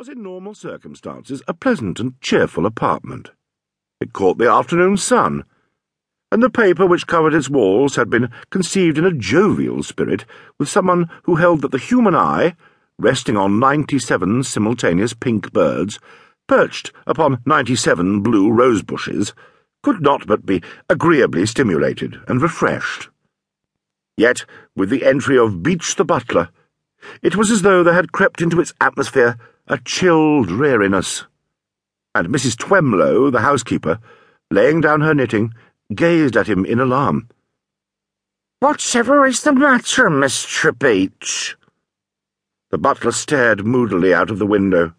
was in normal circumstances a pleasant and cheerful apartment. It caught the afternoon sun, and the paper which covered its walls had been conceived in a jovial spirit with someone who held that the human eye, resting on ninety-seven simultaneous pink birds, perched upon ninety-seven blue rose bushes, could not but be agreeably stimulated and refreshed. Yet, with the entry of Beach the butler, it was as though there had crept into its atmosphere a chill dreariness. And Mrs. Twemlow, the housekeeper, laying down her knitting, gazed at him in alarm. Whatever is the matter, Mr. Beach? The butler stared moodily out of the window.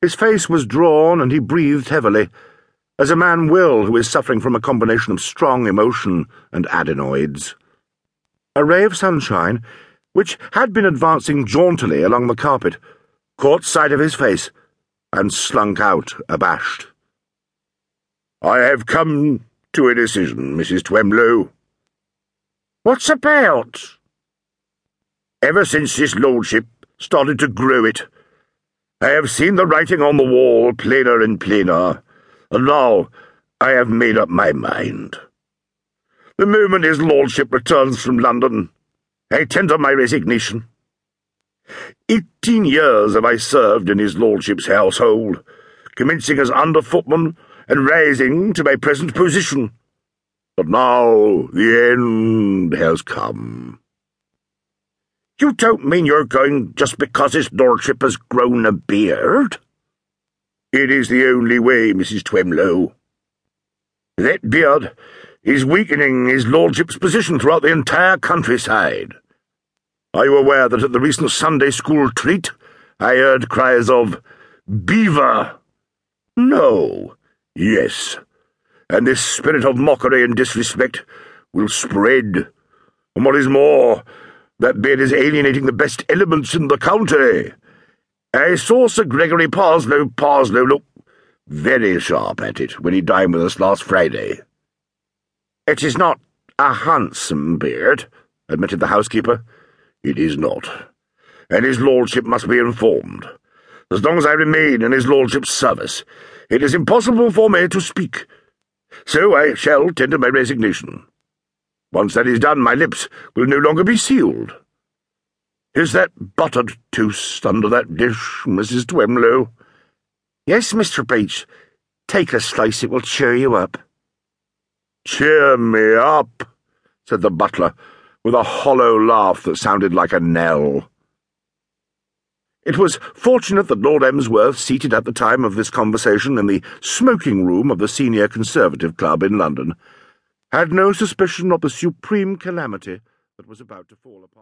His face was drawn and he breathed heavily, as a man will who is suffering from a combination of strong emotion and adenoids. A ray of sunshine which had been advancing jauntily along the carpet, caught sight of his face, and slunk out abashed. I have come to a decision, Mrs. Twemlow. What's about? Ever since his lordship started to grow it, I have seen the writing on the wall plainer and plainer, and now I have made up my mind. The moment his lordship returns from London, I tender my resignation. Eighteen years have I served in his lordship's household, commencing as under footman and rising to my present position. But now the end has come. You don't mean you're going just because his lordship has grown a beard? It is the only way, Mrs. Twemlow. That beard is weakening his lordship's position throughout the entire countryside. Are you aware that at the recent Sunday school treat I heard cries of Beaver? No. Yes. And this spirit of mockery and disrespect will spread. And what is more, that beard is alienating the best elements in the county. I saw Sir Gregory Parsloe Parsloe look very sharp at it when he dined with us last Friday. It is not a handsome beard, admitted the housekeeper. It is not, and his lordship must be informed. As long as I remain in his lordship's service, it is impossible for me to speak. So I shall tender my resignation. Once that is done, my lips will no longer be sealed. Is that buttered toast under that dish, Mrs. Twemlow? Yes, Mr. Beach. Take a slice, it will cheer you up. Cheer me up, said the butler, with a hollow laugh that sounded like a knell. It was fortunate that Lord Emsworth, seated at the time of this conversation in the smoking room of the Senior Conservative Club in London, had no suspicion of the supreme calamity that was about to fall upon